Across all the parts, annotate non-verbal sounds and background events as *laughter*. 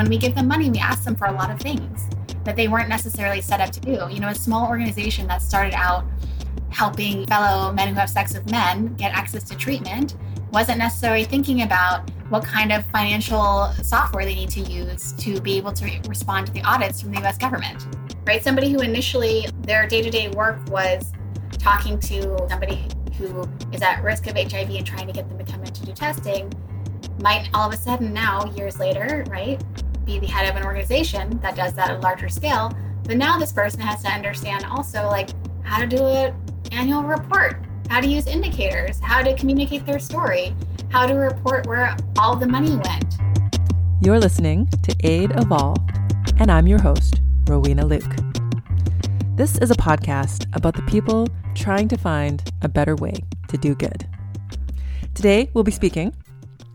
When we give them money, we ask them for a lot of things that they weren't necessarily set up to do. You know, a small organization that started out helping fellow men who have sex with men get access to treatment wasn't necessarily thinking about what kind of financial software they need to use to be able to re- respond to the audits from the US government. Right? Somebody who initially their day to day work was talking to somebody who is at risk of HIV and trying to get them to come in to do testing might all of a sudden now, years later, right, be the head of an organization that does that at a larger scale. But now this person has to understand also like how to do an annual report, how to use indicators, how to communicate their story, how to report where all the money went. You're listening to Aid Evolved, and I'm your host, Rowena Luke. This is a podcast about the people trying to find a better way to do good. Today, we'll be speaking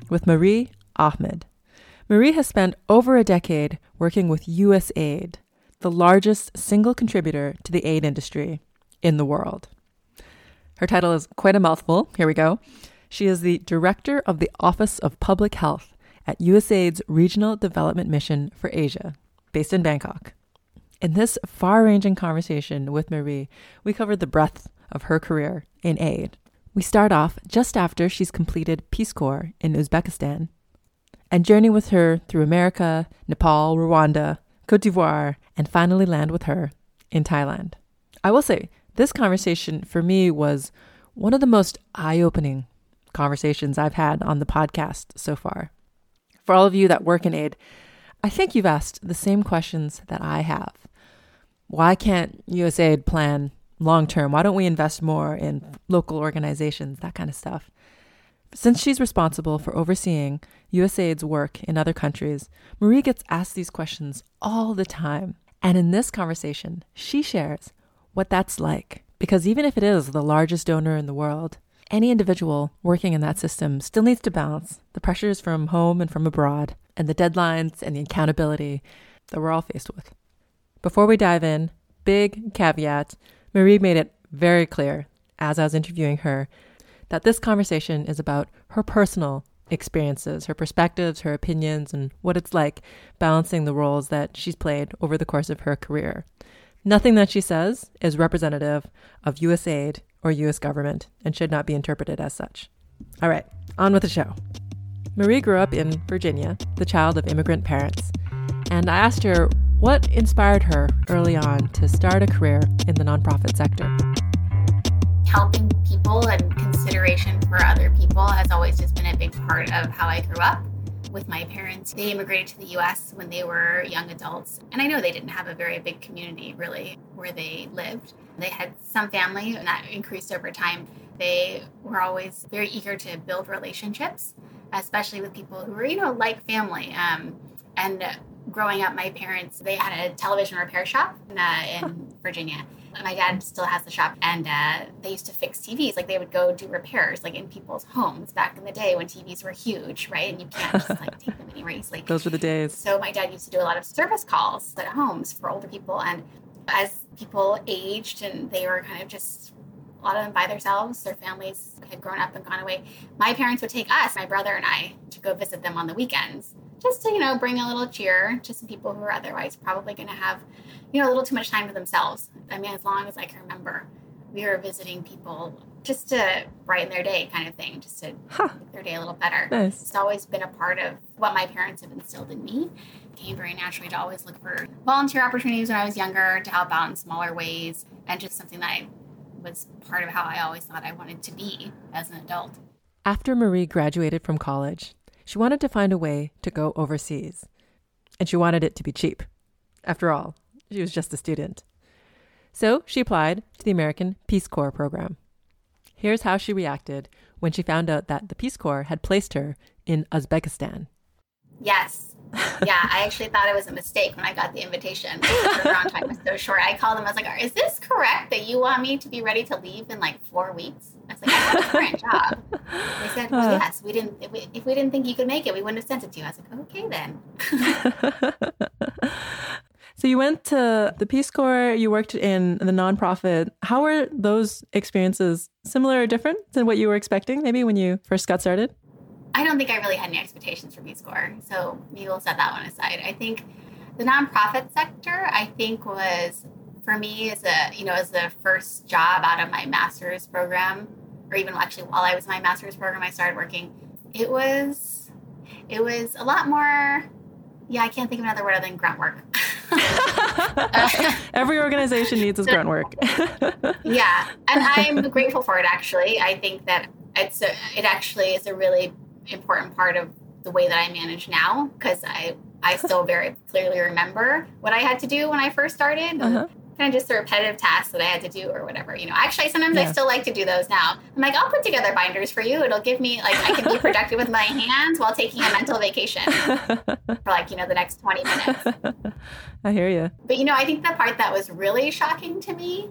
with Marie Ahmed. Marie has spent over a decade working with USAID, the largest single contributor to the aid industry in the world. Her title is quite a mouthful. Here we go. She is the Director of the Office of Public Health at USAID's Regional Development Mission for Asia, based in Bangkok. In this far ranging conversation with Marie, we covered the breadth of her career in aid. We start off just after she's completed Peace Corps in Uzbekistan and journey with her through America, Nepal, Rwanda, Cote d'Ivoire, and finally land with her in Thailand. I will say, this conversation for me was one of the most eye opening conversations I've had on the podcast so far. For all of you that work in aid, I think you've asked the same questions that I have. Why can't USAID plan long term? Why don't we invest more in local organizations, that kind of stuff? Since she's responsible for overseeing USAID's work in other countries, Marie gets asked these questions all the time. And in this conversation, she shares what that's like. Because even if it is the largest donor in the world, any individual working in that system still needs to balance the pressures from home and from abroad, and the deadlines and the accountability that we're all faced with. Before we dive in, big caveat Marie made it very clear as I was interviewing her that this conversation is about her personal experiences, her perspectives, her opinions, and what it's like balancing the roles that she's played over the course of her career. Nothing that she says is representative of USAID or US government and should not be interpreted as such. All right, on with the show. Marie grew up in Virginia, the child of immigrant parents, and I asked her what inspired her early on to start a career in the nonprofit sector. Helping people and consideration for other people has always just been a big part of how I grew up with my parents. They immigrated to the US when they were young adults. And I know they didn't have a very big community really where they lived. They had some family and that increased over time. They were always very eager to build relationships, especially with people who were, you know, like family. Um, and growing up, my parents, they had a television repair shop uh, in Virginia my dad still has the shop and uh, they used to fix tvs like they would go do repairs like in people's homes back in the day when tvs were huge right? And you can't just like *laughs* take them anywhere easily those were the days. so my dad used to do a lot of service calls at homes for older people and as people aged and they were kind of just a lot of them by themselves their families had grown up and gone away my parents would take us my brother and i to go visit them on the weekends just to you know bring a little cheer to some people who are otherwise probably going to have you know a little too much time to themselves i mean as long as i can remember we were visiting people just to brighten their day kind of thing just to huh. make their day a little better nice. it's always been a part of what my parents have instilled in me it came very naturally to always look for volunteer opportunities when i was younger to help out in smaller ways and just something that I was part of how i always thought i wanted to be as an adult after marie graduated from college she wanted to find a way to go overseas. And she wanted it to be cheap. After all, she was just a student. So she applied to the American Peace Corps program. Here's how she reacted when she found out that the Peace Corps had placed her in Uzbekistan. Yes, yeah, I actually thought it was a mistake when I got the invitation. The turnaround time was so short. I called them. I was like, "Is this correct that you want me to be ready to leave in like four weeks?" I was like, "I have a current job." They said, "Well, yes. We didn't. If we, if we didn't think you could make it, we wouldn't have sent it to you." I was like, "Okay, then." *laughs* so you went to the Peace Corps. You worked in the nonprofit. How were those experiences? Similar or different than what you were expecting? Maybe when you first got started. I don't think I really had any expectations for Peace Corps. So maybe we'll set that one aside. I think the nonprofit sector, I think was for me as a you know as the first job out of my master's program, or even actually while I was in my master's program, I started working. It was it was a lot more. Yeah, I can't think of another word other than grunt work. *laughs* *laughs* Every organization needs its grunt work. *laughs* yeah, and I'm grateful for it. Actually, I think that it's a, it actually is a really important part of the way that I manage now because I I *laughs* still very clearly remember what I had to do when I first started. Uh-huh. Kind of just the repetitive tasks that I had to do or whatever. You know, actually, sometimes yeah. I still like to do those now. I'm like, I'll put together binders for you. It'll give me like I can be *laughs* productive with my hands while taking a mental vacation *laughs* for like you know the next 20 minutes. I hear you. But you know, I think the part that was really shocking to me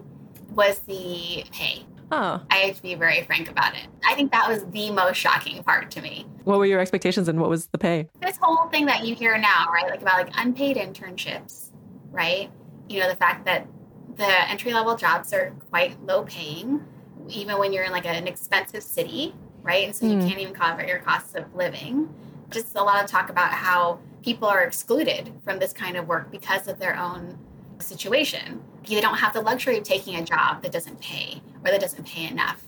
was the pay. Oh. I have to be very frank about it. I think that was the most shocking part to me. What were your expectations and what was the pay? This whole thing that you hear now, right? Like about like unpaid internships, right? You know, the fact that the entry level jobs are quite low paying, even when you're in like an expensive city, right? And so you mm. can't even cover your costs of living. Just a lot of talk about how people are excluded from this kind of work because of their own situation. They don't have the luxury of taking a job that doesn't pay or that doesn't pay enough,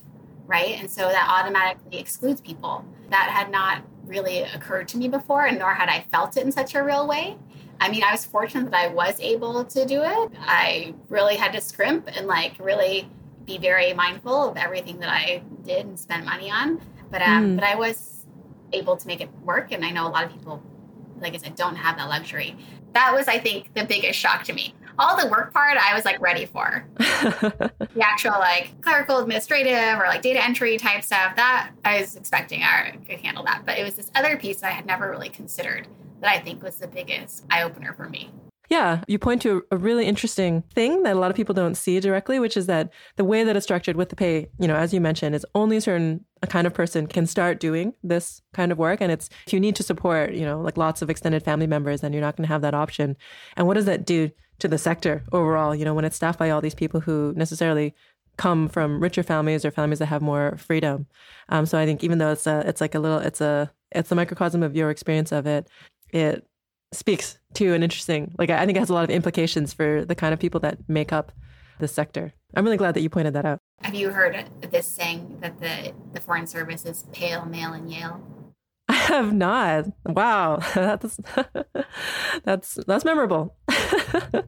right? And so that automatically excludes people. That had not really occurred to me before, and nor had I felt it in such a real way. I mean, I was fortunate that I was able to do it. I really had to scrimp and like really be very mindful of everything that I did and spent money on. But um, mm. but I was able to make it work, and I know a lot of people, like I said, don't have that luxury. That was, I think, the biggest shock to me all the work part I was like ready for. *laughs* the actual like clerical administrative or like data entry type stuff that I was expecting I could handle that. But it was this other piece I had never really considered that I think was the biggest eye opener for me. Yeah, you point to a really interesting thing that a lot of people don't see directly, which is that the way that it's structured with the pay, you know, as you mentioned, is only a certain a kind of person can start doing this kind of work. And it's if you need to support, you know, like lots of extended family members, then you're not going to have that option. And what does that do to the sector overall, you know, when it's staffed by all these people who necessarily come from richer families or families that have more freedom. Um, so I think even though it's a, it's like a little, it's a, it's a microcosm of your experience of it, it speaks to an interesting, like I think it has a lot of implications for the kind of people that make up the sector. I'm really glad that you pointed that out. Have you heard this saying that the, the Foreign Service is pale, male, and Yale? I have not. Wow, *laughs* that's *laughs* that's that's memorable. *laughs* *laughs*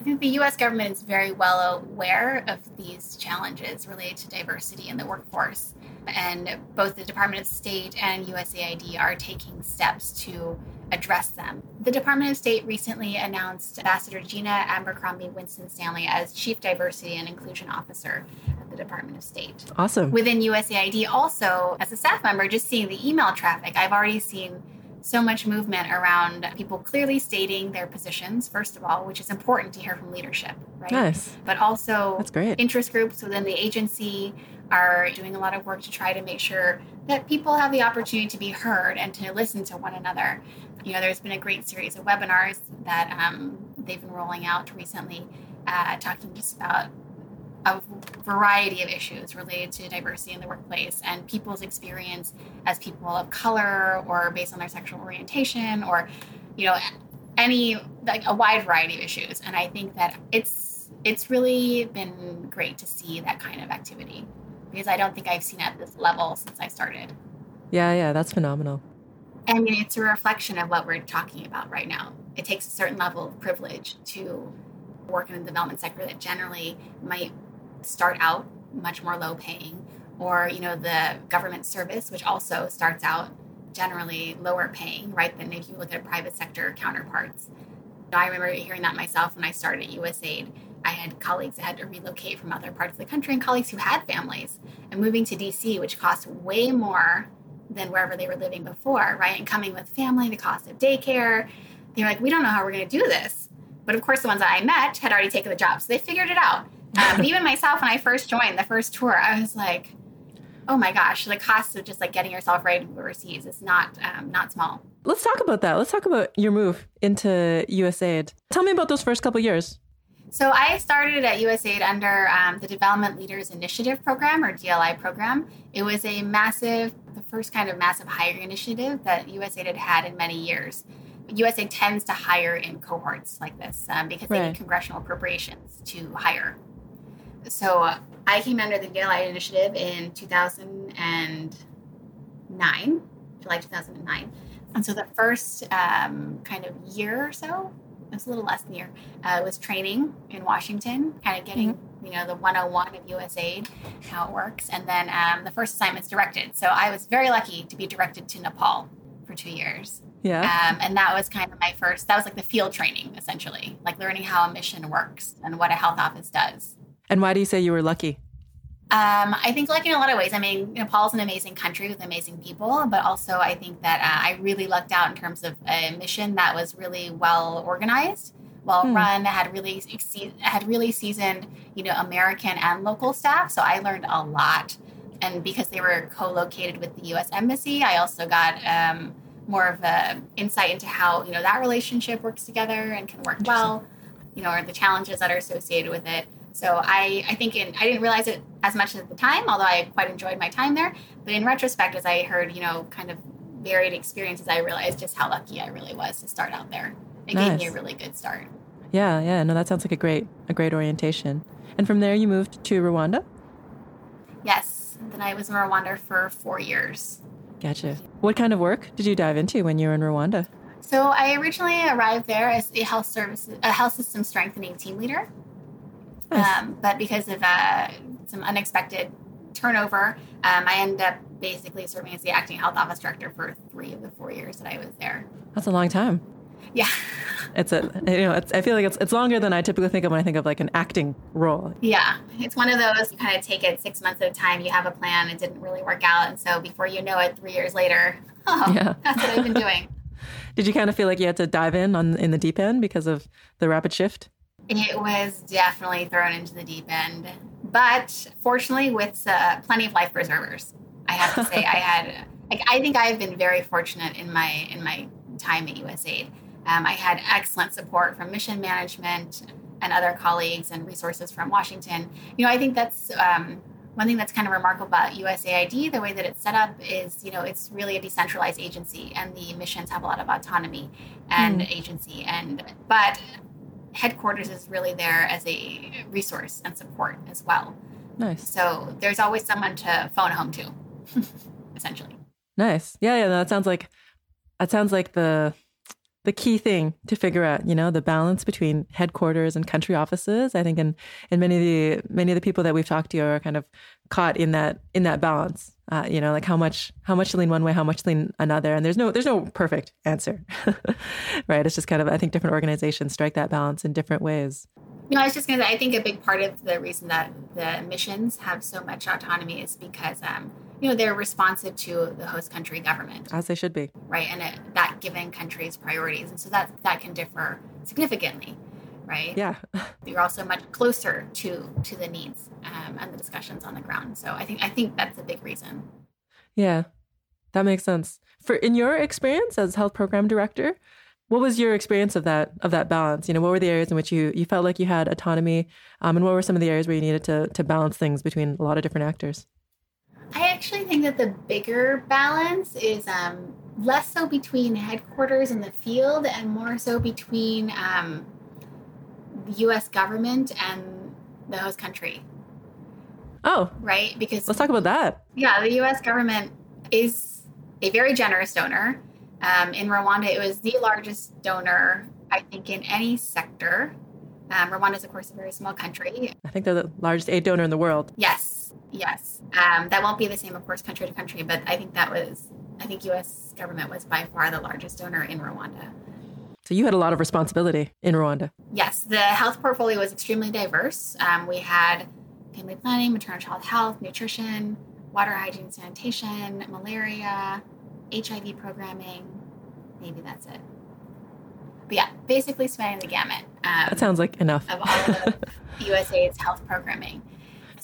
I think the US government is very well aware of these challenges related to diversity in the workforce. And both the Department of State and USAID are taking steps to address them. The Department of State recently announced Ambassador Gina Abercrombie-Winstanley as Chief Diversity and Inclusion Officer at the Department of State. Awesome. Within USAID, also, as a staff member, just seeing the email traffic, I've already seen so much movement around people clearly stating their positions, first of all, which is important to hear from leadership, right? Nice. But also That's great. interest groups within the agency are doing a lot of work to try to make sure that people have the opportunity to be heard and to listen to one another. You know, there's been a great series of webinars that um, they've been rolling out recently, uh, talking just about a variety of issues related to diversity in the workplace and people's experience as people of color or based on their sexual orientation or you know any like a wide variety of issues. And i think that it's it's really been great to see that kind of activity because i don't think i've seen it at this level since i started. Yeah yeah that's phenomenal. I mean it's a reflection of what we're talking about right now. It takes a certain level of privilege to work in the development sector that generally might start out much more low paying or you know the government service which also starts out generally lower paying right than if you look at private sector counterparts. I remember hearing that myself when i started at usaid i had colleagues that had to relocate from other parts of the country and colleagues who had families and moving to dc which cost way more than wherever they were living before right and coming with family the cost of daycare. They're like we don't know how we're going to do this. But of course the ones that i met had already taken the job so they figured it out um, even myself, when I first joined the first tour, I was like, oh my gosh, the cost of just like getting yourself ready overseas is not um, not small. Let's talk about that. Let's talk about your move into USAID. Tell me about those first couple years. So I started at USAID under um, the Development Leaders Initiative Program or DLI program. It was a massive the first kind of massive hiring initiative that USAID had had in many years. USAID tends to hire in cohorts like this um, because they need congressional appropriations to hire. So I came under the DLI Initiative in 2009, July 2009. And so the first um, kind of year or so, it was a little less than a year, uh, was training in Washington, kind of getting, you know, the 101 of USAID, how it works. And then um, the first assignment's directed. So I was very lucky to be directed to Nepal for two years. Yeah. Um, and that was kind of my first, that was like the field training, essentially, like learning how a mission works and what a health office does. And why do you say you were lucky? Um, I think, like in a lot of ways, I mean, Nepal's an amazing country with amazing people, but also I think that uh, I really lucked out in terms of a mission that was really well organized, well Hmm. run, had really had really seasoned, you know, American and local staff. So I learned a lot, and because they were co-located with the U.S. Embassy, I also got um, more of a insight into how you know that relationship works together and can work well, you know, or the challenges that are associated with it. So I, I think in, I didn't realize it as much at the time, although I quite enjoyed my time there. But in retrospect, as I heard, you know, kind of varied experiences, I realized just how lucky I really was to start out there. It gave me a really good start. Yeah, yeah. No, that sounds like a great a great orientation. And from there you moved to Rwanda? Yes. Then I was in Rwanda for four years. Gotcha. What kind of work did you dive into when you were in Rwanda? So I originally arrived there as a health service, a health system strengthening team leader. *laughs* Um, but because of uh, some unexpected turnover, um, I ended up basically serving as the acting health office director for three of the four years that I was there. That's a long time. Yeah. *laughs* It's a you know, it's, I feel like it's it's longer than I typically think of when I think of like an acting role. Yeah, it's one of those you kind of take it six months at a time. You have a plan, it didn't really work out, and so before you know it, three years later, *laughs* oh, Yeah. that's what I've been doing. Did you kind of feel like you had to dive in on in the deep end because of the rapid shift? It was definitely thrown into the deep end, but fortunately, with uh, plenty of life preservers. I have to say, I had. *laughs* Like, I think I've been very fortunate in my in my time at USAID. Um, I had excellent support from mission management and other colleagues and resources from Washington. You know, I think that's um, one thing that's kind of remarkable about USAID. The way that it's set up is, you know, it's really a decentralized agency, and the missions have a lot of autonomy and agency. And but headquarters is really there as a resource and support as well. Nice. So there's always someone to phone home to, *laughs* essentially. Nice. Yeah, yeah, that sounds like that sounds like the the key thing to figure out, you know, the balance between headquarters and country offices. I think in in many of the many of the people that we've talked to are kind of caught in that in that balance. Uh, you know, like how much how much lean one way, how much lean another. And there's no there's no perfect answer. *laughs* right? It's just kind of I think different organizations strike that balance in different ways. Know, I was just to say, I think a big part of the reason that the missions have so much autonomy is because, um, you know, they're responsive to the host country government, As they should be. right? And it, that given country's priorities. And so that, that can differ significantly, right? Yeah. *laughs* You're also much closer to to the needs um, and the discussions on the ground. So I think I think that's a big reason. Yeah, that makes sense. For in your experience as health program director, what was your experience of that of that balance? You know, what were the areas in which you you felt like you had autonomy, um, and what were some of the areas where you needed to to balance things between a lot of different actors? I actually think that the bigger balance is um, less so between headquarters and the field and more so between um, the U.S. government and the host country, Oh, right? Because let's talk about that. yeah, the U.S. government is a very generous donor. Um, in Rwanda, it was the largest donor, I think, in any sector. Um, Rwanda is, of course, a very small country. I think they're the largest aid donor in the world. Yes, yes. Um, that won't be the same, of course, country to country, but I think that was, I think U.S. government was by far the largest donor in Rwanda. So you had a lot of responsibility in Rwanda. Yes, the health portfolio was extremely diverse. Um, we had family planning, maternal child health, nutrition, water hygiene, sanitation, malaria, HIV programming. Maybe that's it. But yeah, basically spanning the gamut. Um, That sounds like enough. of all of *laughs* USAID's health programming.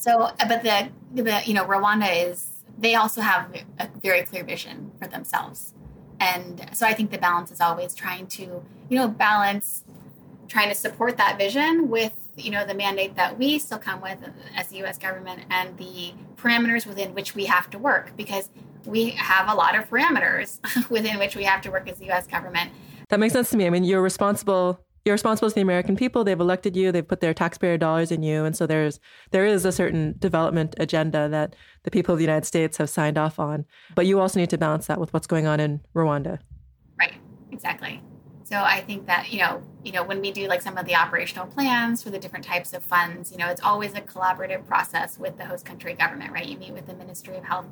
So, uh, but the the you know Rwanda is they also have a very clear vision for themselves, and so I think the balance is always trying to you know balance trying to support that vision with you know the mandate that we still come with as the U.S. government and the parameters within which we have to work because we have a lot of parameters *laughs* within which we have to work as the US government. That makes sense to me. I mean, you're responsible you're responsible to the American people. They've elected you. They've put their taxpayer dollars in you, and so there's there is a certain development agenda that the people of the United States have signed off on. But you also need to balance that with what's going on in Rwanda. Right. Exactly. So I think that you know, you know, when we do like some of the operational plans for the different types of funds, you know, it's always a collaborative process with the host country government, right? You meet with the Ministry of Health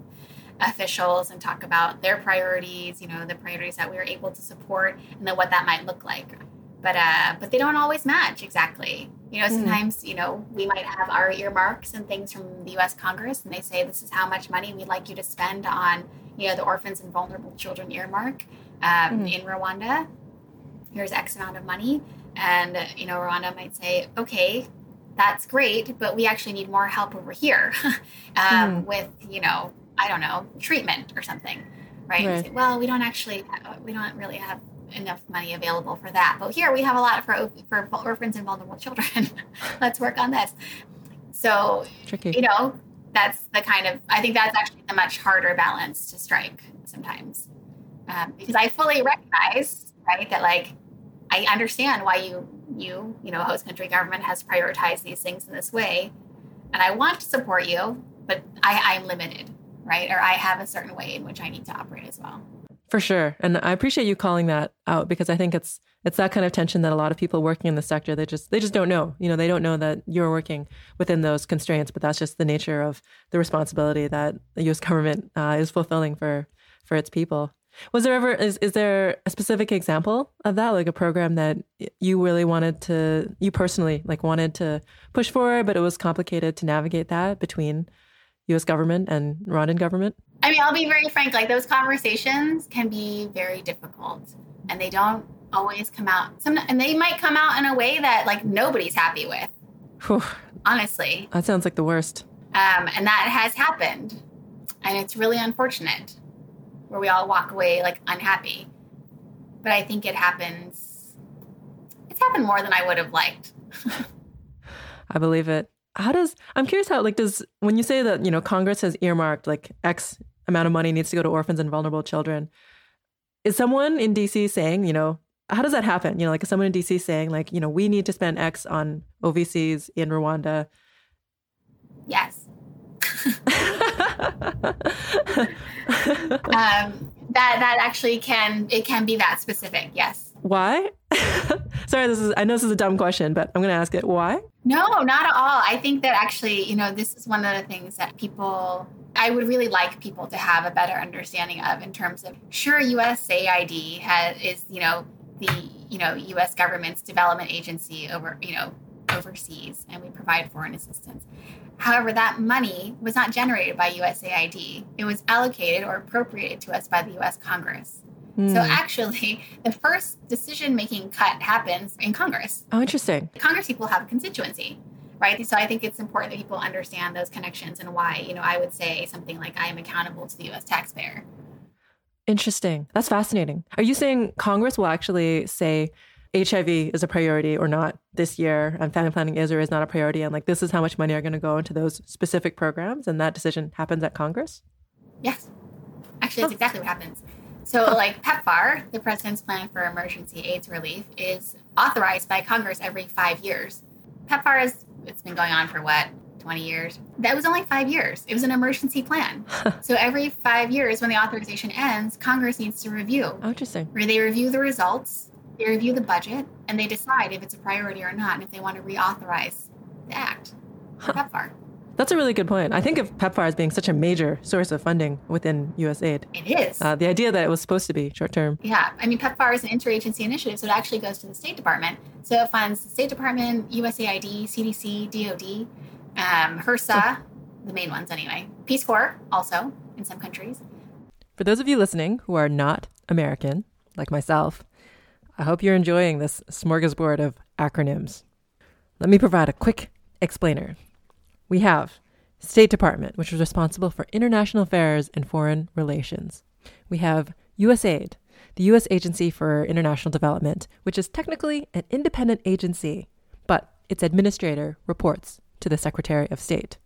officials and talk about their priorities, you know, the priorities that we are able to support, and then what that might look like but uh, but they don't always match exactly. You know, mm-hmm. sometimes mm-hmm. you know we might have our earmarks and things from the U.S. Congress, and they say this is how much money we'd like you to spend on you know the orphans and vulnerable children earmark um, mm-hmm. in Rwanda. Here's X amount of money, and you know Rwanda might say, okay, that's great, but we actually need more help over here *laughs* um, mm-hmm. with you know I don't know treatment or something, right? right. Say, well, we don't actually uh, we don't really have enough money available for that. But here we have a lot for for orphans and vulnerable children. *laughs* Let's work on this. So, Tricky. you know, that's the kind of I think that's actually a much harder balance to strike sometimes, um, because I fully recognize right that like I understand why you you you know host country government has prioritized these things in this way, and I want to support you, but I, I'm limited, right? Or I have a certain way in which I need to operate as well. For sure. And I appreciate you calling that out because I think it's it's that kind of tension that a lot of people working in the sector they just they just don't know. You know, they don't know that you're working within those constraints, but that's just the nature of the responsibility that the US government uh, is fulfilling for for its people. Was there ever is is there a specific example of that like a program that you really wanted to you personally like wanted to push for but it was complicated to navigate that between US government and Rwandan government? I mean, I'll be very frank, like those conversations can be very difficult and they don't always come out. Some and they might come out in a way that like nobody's happy with. Whew. Honestly. That sounds like the worst. Um, and that has happened. And it's really unfortunate where we all walk away like unhappy. But I think it happens it's happened more than I would have liked. *laughs* I believe it. How does I'm curious how like does when you say that, you know, Congress has earmarked like X amount of money needs to go to orphans and vulnerable children. Is someone in DC saying, you know, how does that happen? You know, like is someone in DC saying, like, you know, we need to spend X on OVCs in Rwanda? Yes. *laughs* *laughs* um, that that actually can it can be that specific. Yes. Why? *laughs* Sorry, this is I know this is a dumb question, but I'm going to ask it. Why? No, not at all. I think that actually, you know, this is one of the things that people I would really like people to have a better understanding of in terms of sure USAID has is, you know, the, you know, US government's development agency over, you know, overseas and we provide foreign assistance. However, that money was not generated by USAID. It was allocated or appropriated to us by the US Congress. Mm. So actually, *laughs* the first decision making cut happens in Congress. Oh, interesting. Congress people have a constituency, right? So I think it's important that people understand those connections and why, you know, I would say something like I am accountable to the US taxpayer. Interesting. That's fascinating. Are you saying Congress will actually say HIV is a priority or not this year and family planning is or is not a priority and like this is how much money are going to go into those specific programs and that decision happens at Congress? Yes. Actually, that's exactly what happens. So, like PEPFAR, the President's Plan for Emergency AIDS Relief, is authorized by Congress every five years. PEPFAR is it's been going on for what 20 years. That was only five years. It was an emergency plan. *laughs* so every five years, when the authorization ends, Congress needs to review. Oh, interesting. Where they review the results, they review the budget, and they decide if it's a priority or not, and if they want to reauthorize the act huh. PEPFAR. That's a really good point. I think of PEPFAR as being such a major source of funding within USAID. It is. Uh, the idea that it was supposed to be short term. Yeah. I mean, PEPFAR is an interagency initiative, so it actually goes to the State Department. So it funds the State Department, USAID, CDC, DOD, um, HRSA, oh. the main ones anyway, Peace Corps also in some countries. For those of you listening who are not American, like myself, I hope you're enjoying this smorgasbord of acronyms. Let me provide a quick explainer we have State Department, which is responsible for international affairs and foreign relations. We have USAID, the U.S. Agency for International Development, which is technically an independent agency, but its administrator reports to the Secretary of State.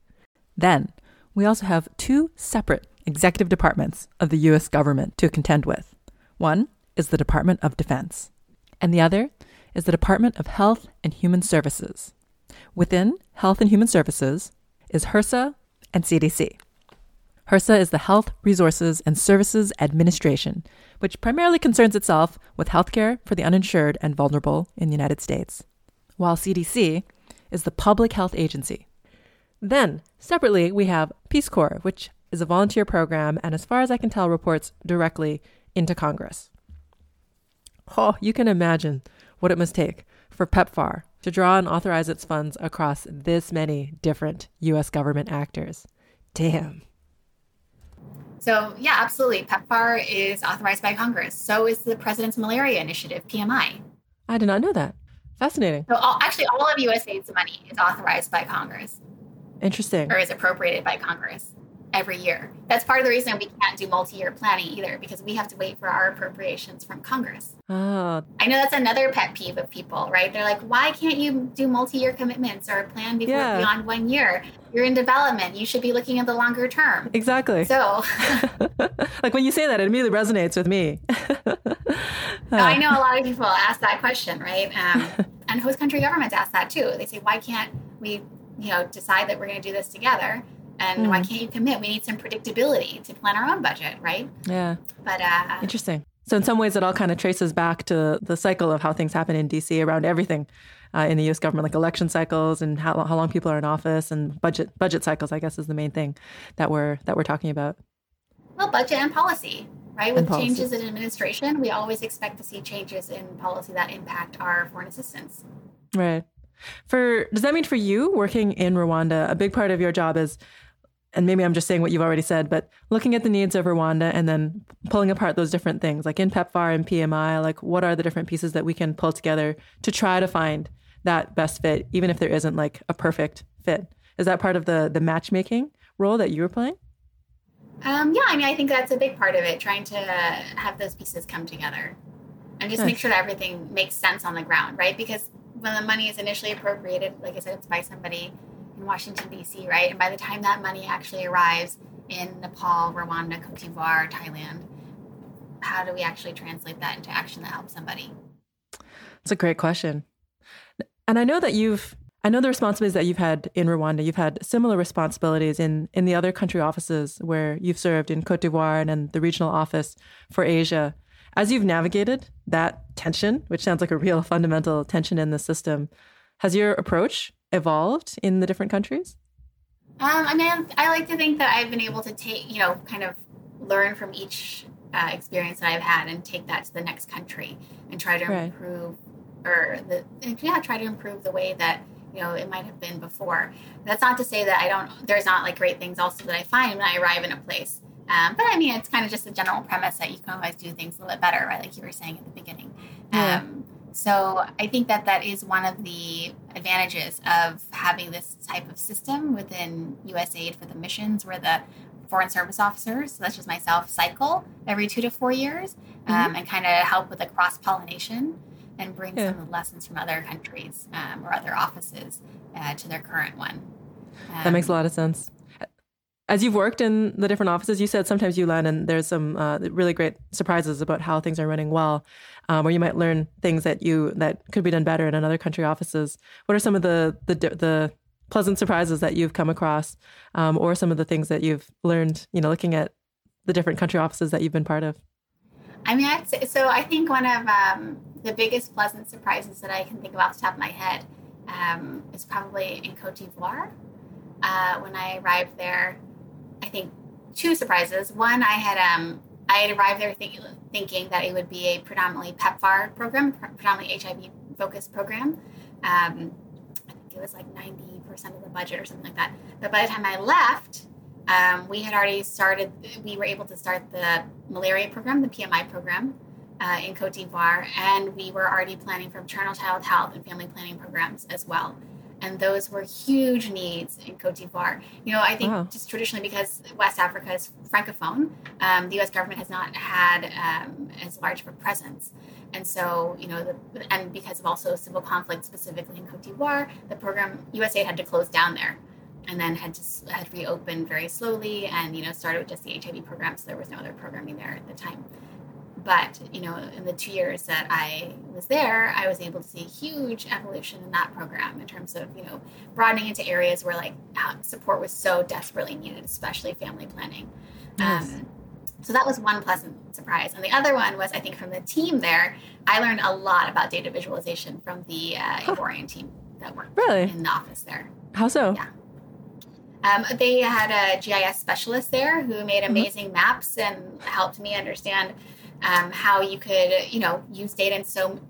Then we also have two separate executive departments of the US government to contend with. One is the Department of Defense, and the other is the Department of Health and Human Services. Within Health and Human Services is HRSA and CDC. HRSA is the Health Resources and Services Administration, which primarily concerns itself with healthcare for the uninsured and vulnerable in the United States, while CDC is the Public Health Agency. Then, separately, we have Peace Corps, which is a volunteer program and, as far as I can tell, reports directly into Congress. Oh, you can imagine what it must take for PEPFAR to draw and authorize its funds across this many different US government actors. Damn. So, yeah, absolutely. PEPFAR is authorized by Congress. So is the President's Malaria Initiative, PMI. I did not know that. Fascinating. So, all, actually, all of USAID's money is authorized by Congress. Interesting. Or is appropriated by Congress every year. That's part of the reason we can't do multi-year planning either, because we have to wait for our appropriations from Congress. Oh. I know that's another pet peeve of people, right? They're like, why can't you do multi-year commitments or plan before yeah. beyond one year? You're in development. You should be looking at the longer term. Exactly. So *laughs* *laughs* like when you say that, it immediately resonates with me. *laughs* I know a lot of people ask that question, right? Um, and host country governments ask that too. They say, why can't we, you know, decide that we're going to do this together? And mm. why can't you commit? We need some predictability to plan our own budget, right? Yeah. But uh, interesting. So in some ways, it all kind of traces back to the cycle of how things happen in DC around everything uh, in the U.S. government, like election cycles and how, how long people are in office and budget budget cycles. I guess is the main thing that we're that we're talking about. Well, budget and policy, right? With changes in administration, we always expect to see changes in policy that impact our foreign assistance. Right. For does that mean for you working in Rwanda, a big part of your job is and maybe I'm just saying what you've already said, but looking at the needs of Rwanda and then pulling apart those different things, like in PEPFAR and PMI, like what are the different pieces that we can pull together to try to find that best fit, even if there isn't like a perfect fit. Is that part of the the matchmaking role that you were playing? Um, yeah, I mean, I think that's a big part of it, trying to have those pieces come together and just nice. make sure that everything makes sense on the ground, right? Because when the money is initially appropriated, like I said, it's by somebody in Washington, D.C., right? And by the time that money actually arrives in Nepal, Rwanda, Cote d'Ivoire, Thailand, how do we actually translate that into action that helps somebody? That's a great question. And I know that you've I know the responsibilities that you've had in Rwanda. You've had similar responsibilities in, in the other country offices where you've served in Cote d'Ivoire and in the regional office for Asia. As you've navigated that tension, which sounds like a real fundamental tension in the system, has your approach evolved in the different countries? Um, I mean, I like to think that I've been able to take, you know, kind of learn from each uh, experience that I've had and take that to the next country and try to right. improve, or the yeah, try to improve the way that you know it might have been before. That's not to say that I don't. There's not like great things also that I find when I arrive in a place. Um, but I mean, it's kind of just a general premise that you can always do things a little bit better, right? Like you were saying at the beginning. Yeah. Um, so I think that that is one of the advantages of having this type of system within USAID for the missions, where the foreign service officers, so that's just myself, cycle every two to four years um, mm-hmm. and kind of help with the cross pollination and bring yeah. some of the lessons from other countries um, or other offices uh, to their current one. Um, that makes a lot of sense as you've worked in the different offices, you said sometimes you learn, and there's some uh, really great surprises about how things are running well, um, or you might learn things that you that could be done better in another country offices. What are some of the the, the pleasant surprises that you've come across, um, or some of the things that you've learned? You know, looking at the different country offices that you've been part of. I mean, I'd say, so I think one of um, the biggest pleasant surprises that I can think of off the top of my head um, is probably in Cote d'Ivoire. Uh, when I arrived there, I think two surprises. One, I had um, I had arrived there think, thinking that it would be a predominantly PEPFAR program, predominantly HIV focused program. Um, I think it was like ninety percent of the budget or something like that. But by the time I left, um, we had already started. We were able to start the malaria program, the PMI program. Uh, in Cote d'Ivoire, and we were already planning for maternal child health and family planning programs as well and those were huge needs in Cote d'Ivoire. You know, I think wow. just traditionally because West Africa is francophone, um, the U.S. government has not had um, as large of a presence, and so you know, the, and because of also civil conflict specifically in Cote d'Ivoire, the program USAID had to close down there. and then had just had reopened very slowly and you know started with just the hiv program so there was no other programming there at the time but you know in the two years that i was there i was able to see huge evolution in that program in terms of you know broadening into areas where like support was so desperately needed especially family planning yes. um, so that was one pleasant surprise and the other one was i think from the team there i learned a lot about data visualization from the uh, Ivorian team that worked really? in the office there how so yeah um, they had a GIS specialist there who made mm-hmm. amazing mm-hmm. maps and helped me understand um, how you could, you know, use data and so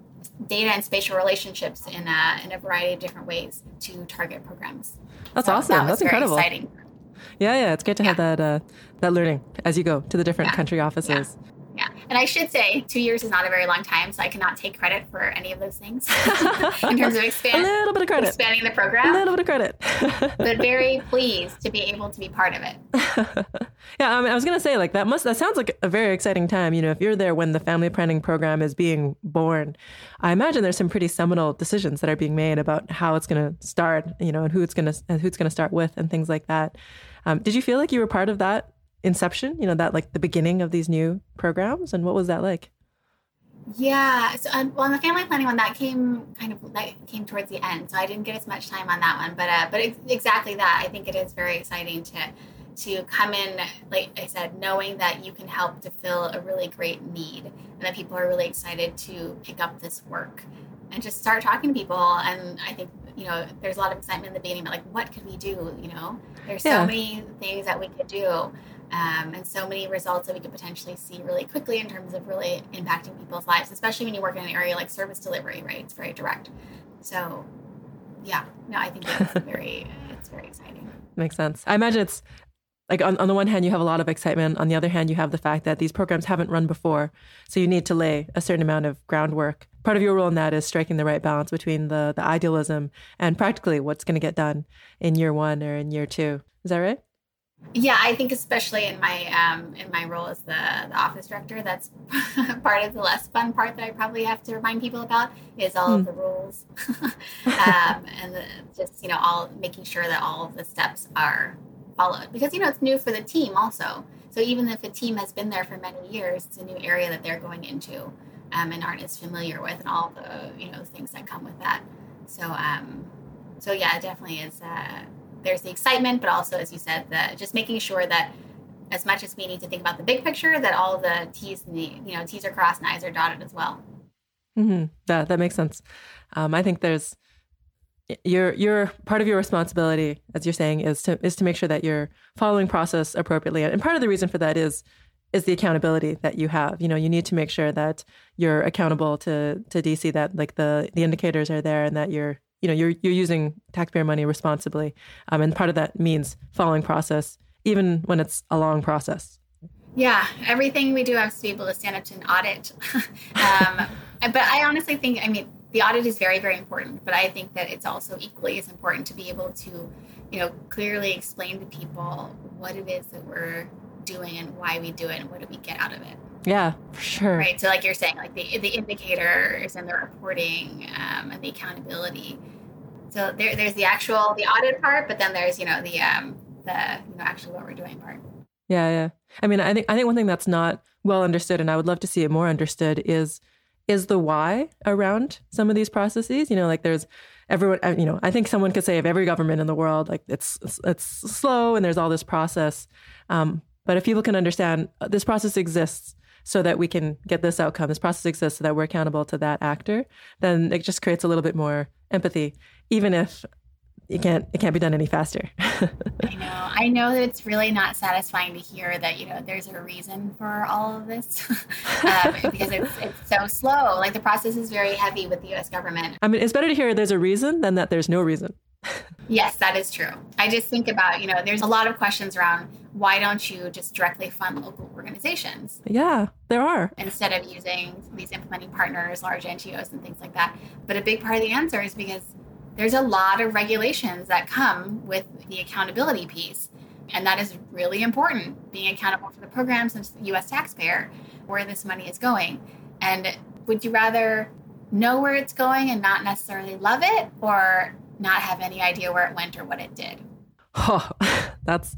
data and spatial relationships in a, in a variety of different ways to target programs. That's so awesome. That That's incredible. Exciting. Yeah, yeah, it's great to yeah. have that uh, that learning as you go to the different yeah. country offices. Yeah. And I should say, two years is not a very long time, so I cannot take credit for any of those things *laughs* in terms of expand, a little bit of credit. expanding the program. A little bit of credit. but *laughs* very pleased to be able to be part of it. *laughs* yeah, I, mean, I was going to say, like, that must, that sounds like a very exciting time. You know, if you're there when the family planning program is being born, I imagine there's some pretty seminal decisions that are being made about how it's going to start, you know, and who it's gonna who it's going to start with and things like that. Um, did you feel like you were part of that inception, you know, that like the beginning of these new programs? And what was that like? Yeah. So, um, well, on the family planning one, that came kind of like came towards the end, so I didn't get as much time on that one. But uh, but it's exactly that. I think it is very exciting to to come in, like I said, knowing that you can help to fill a really great need, and that people are really excited to pick up this work and just start talking to people. And I think you know, there's a lot of excitement in the beginning, but like, what could we do? You know, there's yeah. so many things that we could do um, and so many results that we could potentially see really quickly in terms of really impacting people's lives, especially when you work in an area like service delivery, right? It's very direct. So, yeah, no, I think it's *laughs* very, it's very exciting. Makes sense. I imagine it's like on, on the one hand you have a lot of excitement on the other hand you have the fact that these programs haven't run before so you need to lay a certain amount of groundwork part of your role in that is striking the right balance between the the idealism and practically what's going to get done in year one or in year two is that right yeah, I think especially in my um, in my role as the, the office director, that's *laughs* part of the less fun part that I probably have to remind people about is all mm. of hmm. the rules *laughs* um, and the, just you know all making sure that all of the steps are followed because you know it's new for the team also. So even if a team has been there for many years, it's a new area that they're going into um, and aren't as familiar with, and all the you know things that come with that. So um, so yeah, it definitely is. Uh, there's the excitement, but also, as you said, the just making sure that as much as we need to think about the big picture, that all the T's and the you know T's are crossed and I's are dotted as well. Mm-hmm. That that makes sense. Um, I think there's your your part of your responsibility, as you're saying, is to is to make sure that you're following process appropriately, and part of the reason for that is is the accountability that you have. You know, you need to make sure that you're accountable to to DC, that like the the indicators are there, and that you're you know you're you're using taxpayer money responsibly, um, and part of that means following process, even when it's a long process. Yeah, everything we do has to be able to stand up to an audit. *laughs* um, but I honestly think, I mean, the audit is very, very important. But I think that it's also equally as important to be able to, you know, clearly explain to people what it is that we're doing and why we do it and what do we get out of it. Yeah, for sure. Right. So, like you're saying, like the the indicators and the reporting um, and the accountability so there, there's the actual the audit part, but then there's you know the um the you know actually what we're doing part. Yeah, yeah. I mean, I think I think one thing that's not well understood, and I would love to see it more understood, is is the why around some of these processes. You know, like there's everyone. You know, I think someone could say of every government in the world, like it's it's slow and there's all this process. Um, but if people can understand uh, this process exists so that we can get this outcome, this process exists so that we're accountable to that actor, then it just creates a little bit more empathy, even if it can't it can't be done any faster. *laughs* I know. I know that it's really not satisfying to hear that you know there's a reason for all of this *laughs* um, because it's it's so slow. Like the process is very heavy with the U.S. government. I mean, it's better to hear there's a reason than that there's no reason. yes, that is true. I just think about you know there's a lot of questions around why don't you just directly fund local organizations? Yeah, there are. Instead of using these implementing partners, large NGOs, and things like that. But a big part of the answer is because there's a lot of regulations that come with the accountability piece. And that is really important, being accountable for the programs and the US taxpayer, where this money is going. And would you rather know where it's going and not necessarily love it, or not have any idea where it went or what it did? Oh, *laughs* that's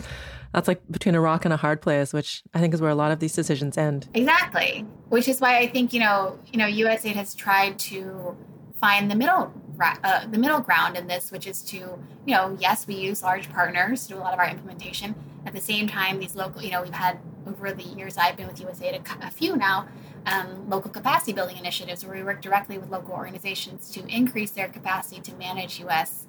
that's like between a rock and a hard place, which I think is where a lot of these decisions end. Exactly. Which is why I think, you know, you know, USAID has tried to find the middle uh, the middle ground in this, which is to, you know, yes, we use large partners to do a lot of our implementation. At the same time, these local, you know, we've had over the years I've been with USAID a, a few now, um, local capacity building initiatives where we work directly with local organizations to increase their capacity to manage U.S.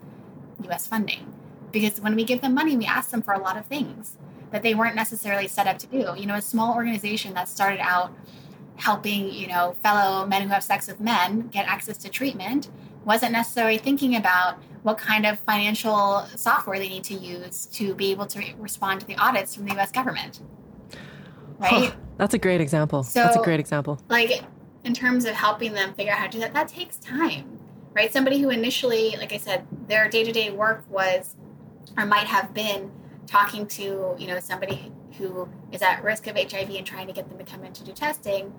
U.S. funding. Because when we give them money, we ask them for a lot of things that they weren't necessarily set up to do. You know, a small organization that started out helping, you know, fellow men who have sex with men get access to treatment wasn't necessarily thinking about what kind of financial software they need to use to be able to respond to the audits from the US government. Right? That's a great example. So, that's a great example. Like in terms of helping them figure out how to do that, that takes time. Right? Somebody who initially, like I said, their day-to-day work was or might have been talking to, you know, somebody who is at risk of HIV and trying to get them to come in to do testing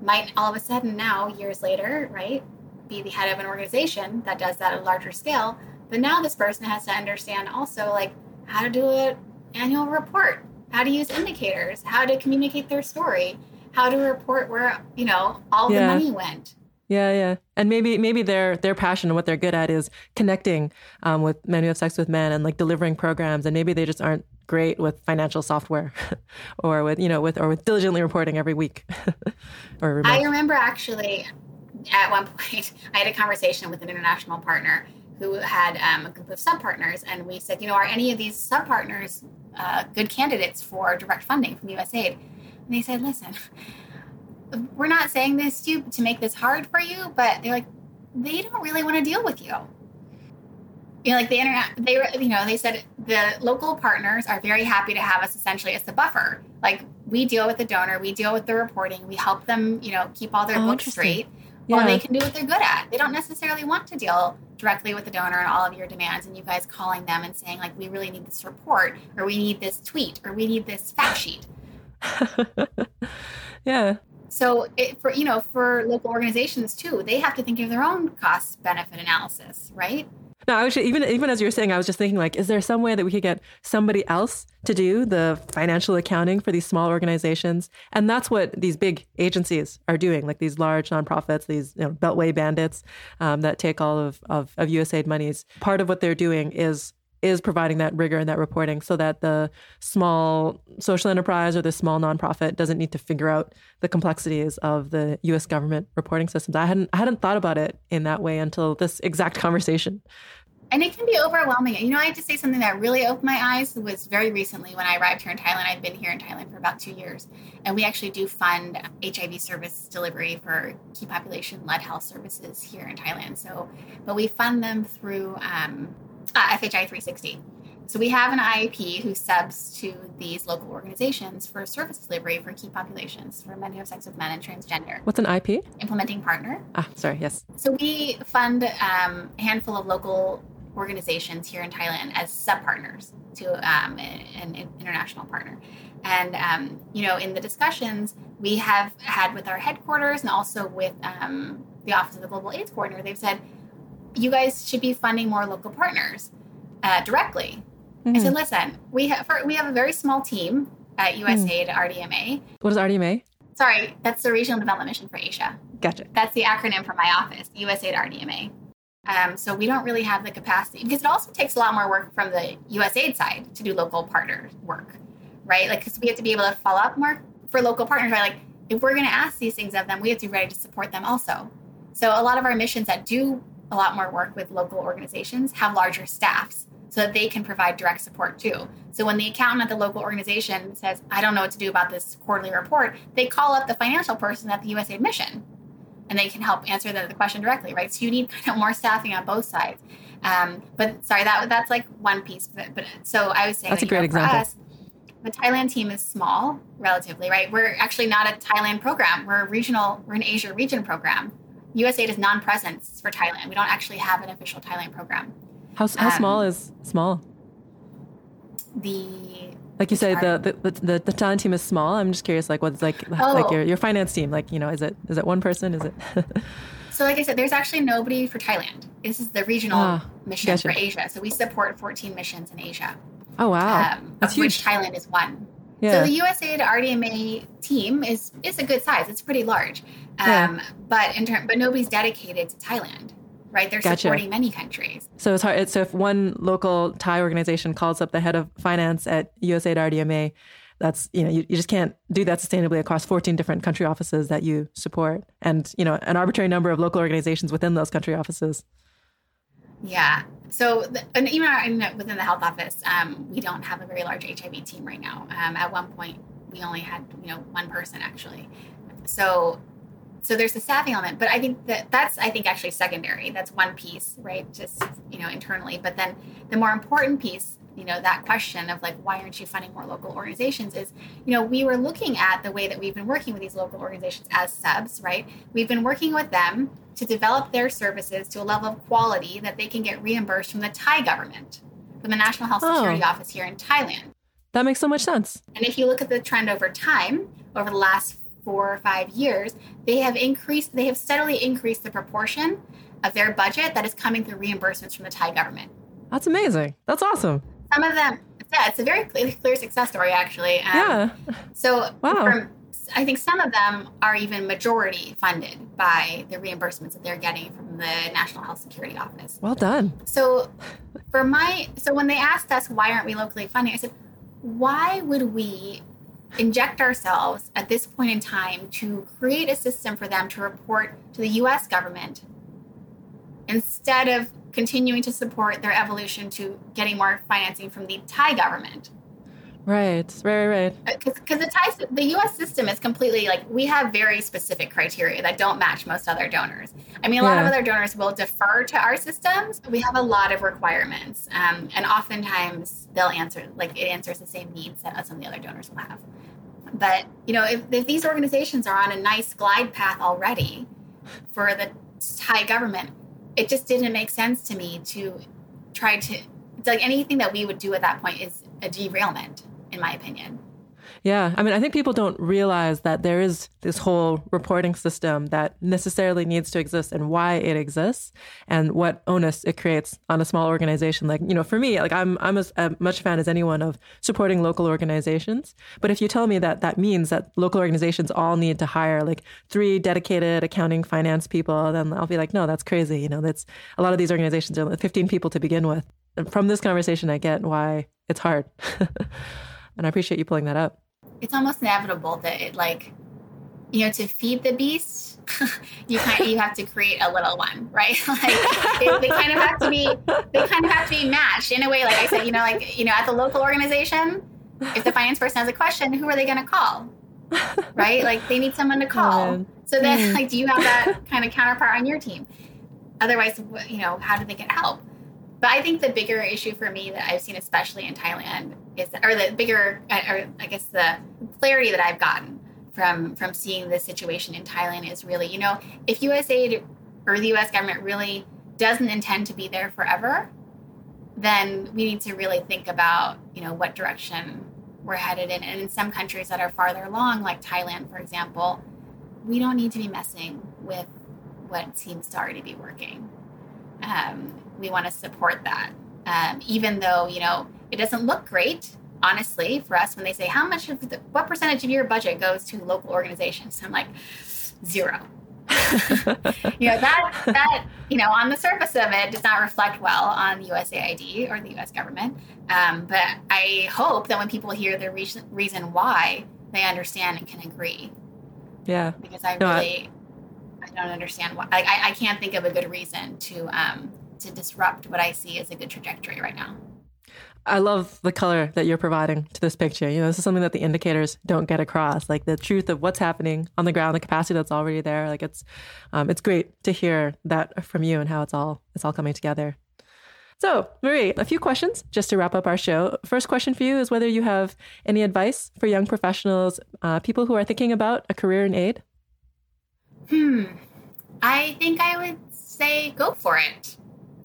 might all of a sudden now, years later, right, be the head of an organization that does that at a larger scale. But now this person has to understand also like how to do an annual report, how to use indicators, how to communicate their story, how to report where, you know, all yeah. the money went. Yeah, yeah, and maybe maybe their their passion and what they're good at is connecting um, with men who have sex with men and like delivering programs, and maybe they just aren't great with financial software, *laughs* or with you know with or with diligently reporting every week. *laughs* or I remember actually at one *laughs* point I had a conversation with an international partner who had um, a group of sub partners, and we said, you know, are any of these sub partners uh, good candidates for direct funding from USAID? And they said, listen we're not saying this to to make this hard for you, but they're like, they don't really want to deal with you. You know, like the internet, they, you know, they said the local partners are very happy to have us essentially as the buffer. Like we deal with the donor, we deal with the reporting, we help them, you know, keep all their oh, books straight. Yeah. While they can do what they're good at. They don't necessarily want to deal directly with the donor and all of your demands and you guys calling them and saying like we really need this report or we need this tweet or we need this fact sheet. *laughs* yeah. So it, for you know for local organizations too, they have to think of their own cost benefit analysis, right? No, actually, even even as you were saying, I was just thinking like, is there some way that we could get somebody else to do the financial accounting for these small organizations? And that's what these big agencies are doing, like these large nonprofits, these you know, Beltway bandits um, that take all of, of, of USAID monies. Part of what they're doing is is providing that rigor and that reporting so that the small social enterprise or the small nonprofit doesn't need to figure out the complexities of the US government reporting systems. I hadn't I hadn't thought about it in that way until this exact *laughs* conversation. And it can be overwhelming. You know, I have to say something that really opened my eyes was very recently when I arrived here in Thailand. I've been here in Thailand for about two years. And we actually do fund HIV service delivery for key population led health services here in Thailand. So, but we fund them through um, uh, FHI 360. So we have an IP who subs to these local organizations for service delivery for key populations for men who have sex with men and transgender. What's an IP? Implementing partner. Ah, sorry, yes. So we fund um, a handful of local organizations here in Thailand as sub partners to um, an, an, international partner. And, um, you know, in the discussions we have had with our headquarters and also with um, the Office of the Global AIDS Coordinator, they've said, you guys should be funding more local partners uh, directly. Mm-hmm. I said, listen, we have we have a very small team at USAID mm. RDMA. What is RDMA? Sorry, that's the Regional Development Mission for Asia. Gotcha. That's the acronym for my office, USAID RDMA. Um, so we don't really have the capacity because it also takes a lot more work from the USAID side to do local partner work, right? Like, because we have to be able to follow up more for local partners, right? Like, if we're going to ask these things of them, we have to be ready to support them also. So a lot of our missions that do a lot more work with local organizations have larger staffs so that they can provide direct support too. So when the accountant at the local organization says, I don't know what to do about this quarterly report, they call up the financial person at the USAID mission and they can help answer the, the question directly, right? So you need kind of more staffing on both sides. Um, but sorry, that that's like one piece. But, but so I was saying that's that, a great know, example. Us, the Thailand team is small, relatively, right? We're actually not a Thailand program. We're a regional, we're an Asia region program. USAID is non-presence for Thailand. We don't actually have an official Thailand program. How, how um, small is small? The like you said, the, the the the Thailand team is small. I'm just curious, like what's like oh. like your your finance team? Like you know, is it is it one person? Is it? *laughs* so like I said, there's actually nobody for Thailand. This is the regional ah, mission gotcha. for Asia. So we support 14 missions in Asia. Oh wow, um, That's huge. which Thailand is one. Yeah. So the USAID RDMA team is is a good size. It's pretty large, um, yeah. but in term, but nobody's dedicated to Thailand, right? They're gotcha. supporting many countries. So it's hard. So if one local Thai organization calls up the head of finance at USAID RDMA, that's you know you, you just can't do that sustainably across 14 different country offices that you support, and you know an arbitrary number of local organizations within those country offices. Yeah. So, the, and even our, within the health office, um, we don't have a very large HIV team right now. Um, at one point, we only had you know one person actually. So, so there's the staffing element, but I think that that's I think actually secondary. That's one piece, right? Just you know internally, but then the more important piece you know that question of like why aren't you funding more local organizations is you know we were looking at the way that we've been working with these local organizations as subs right we've been working with them to develop their services to a level of quality that they can get reimbursed from the thai government from the national health oh. security oh. office here in thailand that makes so much sense and if you look at the trend over time over the last four or five years they have increased they have steadily increased the proportion of their budget that is coming through reimbursements from the thai government that's amazing that's awesome some of them, yeah, it's a very clear, clear success story, actually. Um, yeah. So, wow. From, I think some of them are even majority funded by the reimbursements that they're getting from the National Health Security Office. Well done. So, for my, so when they asked us why aren't we locally funding, I said, why would we inject ourselves at this point in time to create a system for them to report to the US government instead of continuing to support their evolution to getting more financing from the Thai government. Right, right, right. Because uh, the Thai, the U.S. system is completely like we have very specific criteria that don't match most other donors. I mean, a lot yeah. of other donors will defer to our systems. We have a lot of requirements, um, and oftentimes they'll answer like it answers the same needs that some of the other donors will have. But you know, if, if these organizations are on a nice glide path already for the Thai government, it just didn't make sense to me to try to like anything that we would do at that point is a derailment in my opinion yeah, I mean, I think people don't realize that there is this whole reporting system that necessarily needs to exist and why it exists and what onus it creates on a small organization. Like, you know, for me, like I'm I'm as, as much fan as anyone of supporting local organizations. But if you tell me that that means that local organizations all need to hire like three dedicated accounting finance people, then I'll be like, no, that's crazy. You know, that's a lot of these organizations are 15 people to begin with. And from this conversation, I get why it's hard. *laughs* and I appreciate you pulling that up it's almost inevitable that it like you know to feed the beast *laughs* you kind of, you have to create a little one right? *laughs* Like they, they, kind of have to be they kind of have to be matched in a way like i said you know like you know at the local organization if the finance person has a question who are they going to call? Right? Like they need someone to call. So then like do you have that kind of counterpart on your team? Otherwise you know how do they get help but I think the bigger issue for me that I've seen, especially in Thailand, is or the bigger, or I guess the clarity that I've gotten from from seeing this situation in Thailand is really, you know, if USAID or the U.S. government really doesn't intend to be there forever, then we need to really think about, you know, what direction we're headed in. And in some countries that are farther along, like Thailand, for example, we don't need to be messing with what seems to already be working. Um, we want to support that. Um, even though, you know, it doesn't look great, honestly, for us when they say, how much of the, what percentage of your budget goes to local organizations? I'm like, zero. *laughs* you know, that, that, you know, on the surface of it does not reflect well on USAID or the US government. Um, but I hope that when people hear the reason, reason why, they understand and can agree. Yeah. Because I no, really, I, I, don't understand why. I, I can't think of a good reason to um, to disrupt what I see as a good trajectory right now. I love the color that you're providing to this picture. You know, this is something that the indicators don't get across, like the truth of what's happening on the ground, the capacity that's already there. Like it's, um, it's great to hear that from you and how it's all it's all coming together. So, Marie, a few questions just to wrap up our show. First question for you is whether you have any advice for young professionals, uh, people who are thinking about a career in aid. Hmm. I think I would say go for it.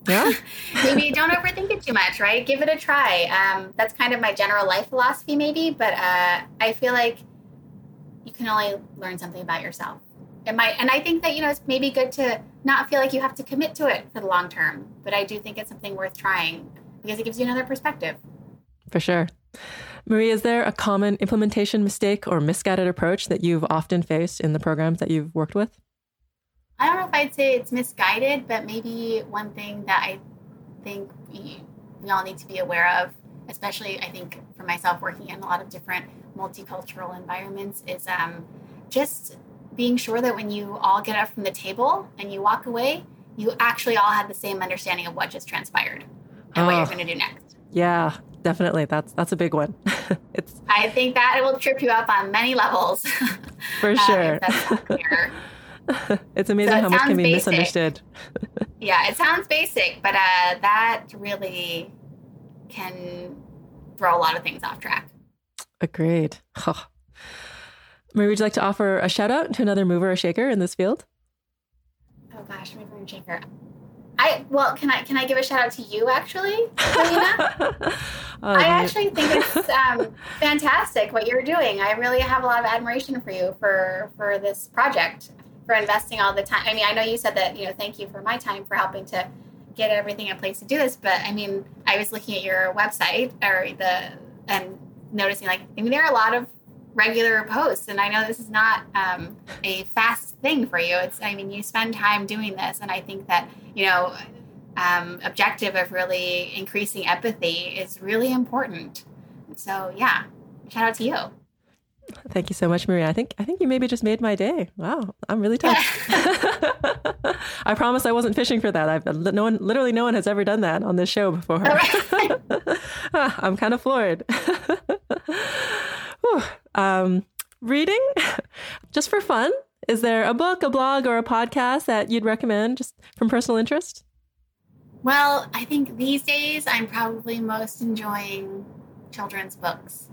Yeah. *laughs* maybe don't overthink it too much, right? Give it a try. Um, that's kind of my general life philosophy, maybe, but uh, I feel like you can only learn something about yourself. It might, and I think that you know it's maybe good to not feel like you have to commit to it for the long term. But I do think it's something worth trying because it gives you another perspective. For sure. Marie, is there a common implementation mistake or misguided approach that you've often faced in the programs that you've worked with? I don't know if I'd say it's misguided, but maybe one thing that I think we, we all need to be aware of, especially I think for myself working in a lot of different multicultural environments, is um, just being sure that when you all get up from the table and you walk away, you actually all have the same understanding of what just transpired and oh, what you're going to do next. Yeah, definitely. That's that's a big one. *laughs* it's. I think that it will trip you up on many levels. For *laughs* uh, sure. *laughs* *laughs* it's amazing so how much can be basic. misunderstood. *laughs* yeah, it sounds basic, but uh, that really can throw a lot of things off track. Agreed. Oh. Marie, would you like to offer a shout out to another mover or shaker in this field? Oh gosh, mover and shaker. I well, can I can I give a shout out to you actually, Selena? oh, *laughs* I actually think it's um, fantastic what you're doing. I really have a lot of admiration for you for for this project, for investing all the time. I mean, I know you said that you know, thank you for my time for helping to get everything in place to do this. But I mean, I was looking at your website or the and noticing like I mean, there are a lot of regular posts and i know this is not um, a fast thing for you it's i mean you spend time doing this and i think that you know um, objective of really increasing empathy is really important so yeah shout out to you Thank you so much, Maria. I think I think you maybe just made my day. Wow, I'm really touched. *laughs* *laughs* I promise I wasn't fishing for that. I've no one, literally no one has ever done that on this show before. *laughs* Ah, I'm kind of floored. Um, reading, just for fun. Is there a book, a blog, or a podcast that you'd recommend just from personal interest? Well, I think these days I'm probably most enjoying children's books.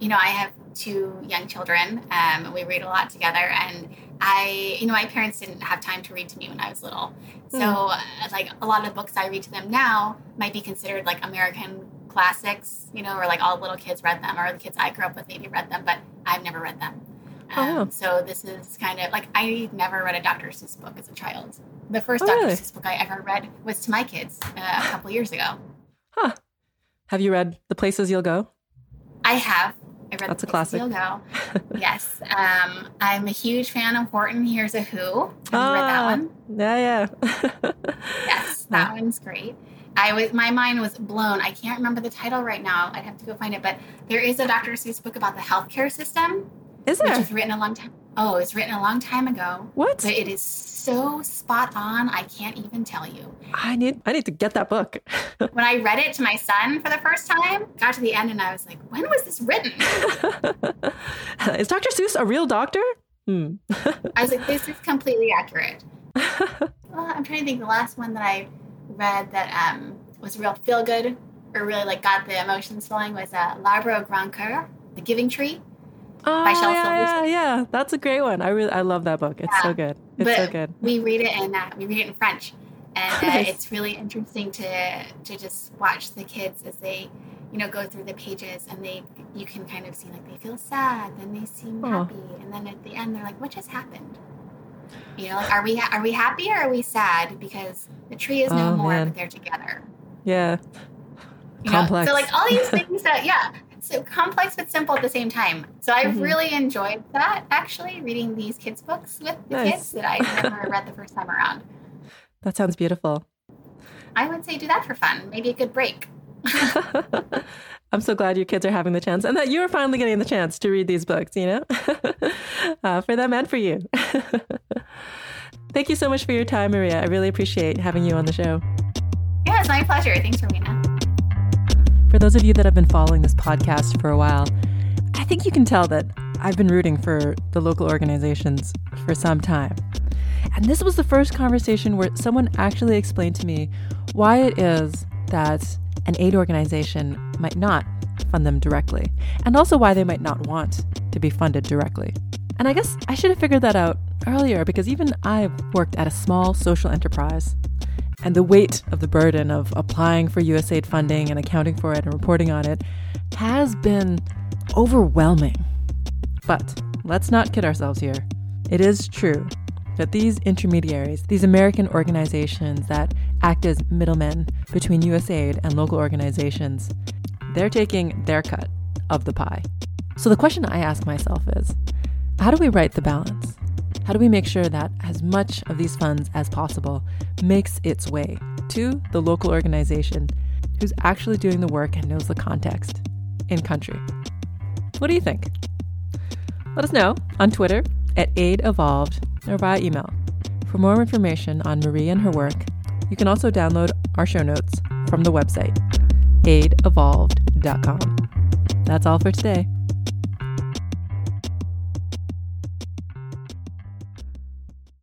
You know, I have two young children. Um, we read a lot together, and I, you know, my parents didn't have time to read to me when I was little. So, mm. like, a lot of books I read to them now might be considered like American classics, you know, or like all little kids read them, or the kids I grew up with maybe read them, but I've never read them. Oh, um, oh. So this is kind of like I never read a Dr. Seuss book as a child. The first oh, Dr. Really? Seuss book I ever read was to my kids uh, a couple years ago. Huh. Have you read The Places You'll Go? I have. I read That's a classic. You'll *laughs* yes. Um, I'm a huge fan of Horton Hears a Who. Have you read that ah, one? Yeah, yeah. *laughs* yes, *laughs* that one's great. I was my mind was blown. I can't remember the title right now. I'd have to go find it. But there is a Dr. Seuss book about the healthcare system. Is there? Which was written a long time. Oh, it's written a long time ago. What? But it is so spot on. I can't even tell you. I need I need to get that book. *laughs* when I read it to my son for the first time, got to the end and I was like, when was this written? *laughs* is Dr. Seuss a real doctor? Hmm. I was like, this is completely accurate. *laughs* well, I'm trying to think. The last one that I read that um, was real feel good or really like got the emotions flowing was uh, L'Arbre Grand Cœur, The Giving Tree. Oh, by Shel yeah, yeah, yeah, that's a great one. I really, I love that book. It's yeah. so good. It's but so good. We read it in, uh, we read it in French, and uh, nice. it's really interesting to to just watch the kids as they, you know, go through the pages, and they, you can kind of see like they feel sad, then they seem oh. happy, and then at the end they're like, what just happened? You know, like, are we are we happy or are we sad because the tree is no oh, more, man. but they're together. Yeah. You complex. Know? So like all these *laughs* things that yeah, so complex but simple at the same time. So I've mm-hmm. really enjoyed that actually reading these kids books with the nice. kids that I never read the first time around. *laughs* That sounds beautiful. I would say do that for fun. Maybe a good break. *laughs* I'm so glad your kids are having the chance and that you're finally getting the chance to read these books, you know, *laughs* uh, for them and for you. Thank you so much for your time, Maria. I really appreciate having you on the show. Yeah, it's my pleasure. Thanks, Rowena. For those of you that have been following this podcast for a while, I think you can tell that I've been rooting for the local organizations for some time. And this was the first conversation where someone actually explained to me why it is that an aid organization might not fund them directly, and also why they might not want to be funded directly. And I guess I should have figured that out earlier because even I've worked at a small social enterprise. And the weight of the burden of applying for USAID funding and accounting for it and reporting on it has been overwhelming. But let's not kid ourselves here. It is true that these intermediaries, these American organizations that act as middlemen between USAID and local organizations, they're taking their cut of the pie. So the question I ask myself is how do we right the balance? How do we make sure that as much of these funds as possible makes its way to the local organization who's actually doing the work and knows the context in country? What do you think? Let us know on Twitter at Aid Evolved or via email. For more information on Marie and her work, you can also download our show notes from the website, aidevolved.com. That's all for today.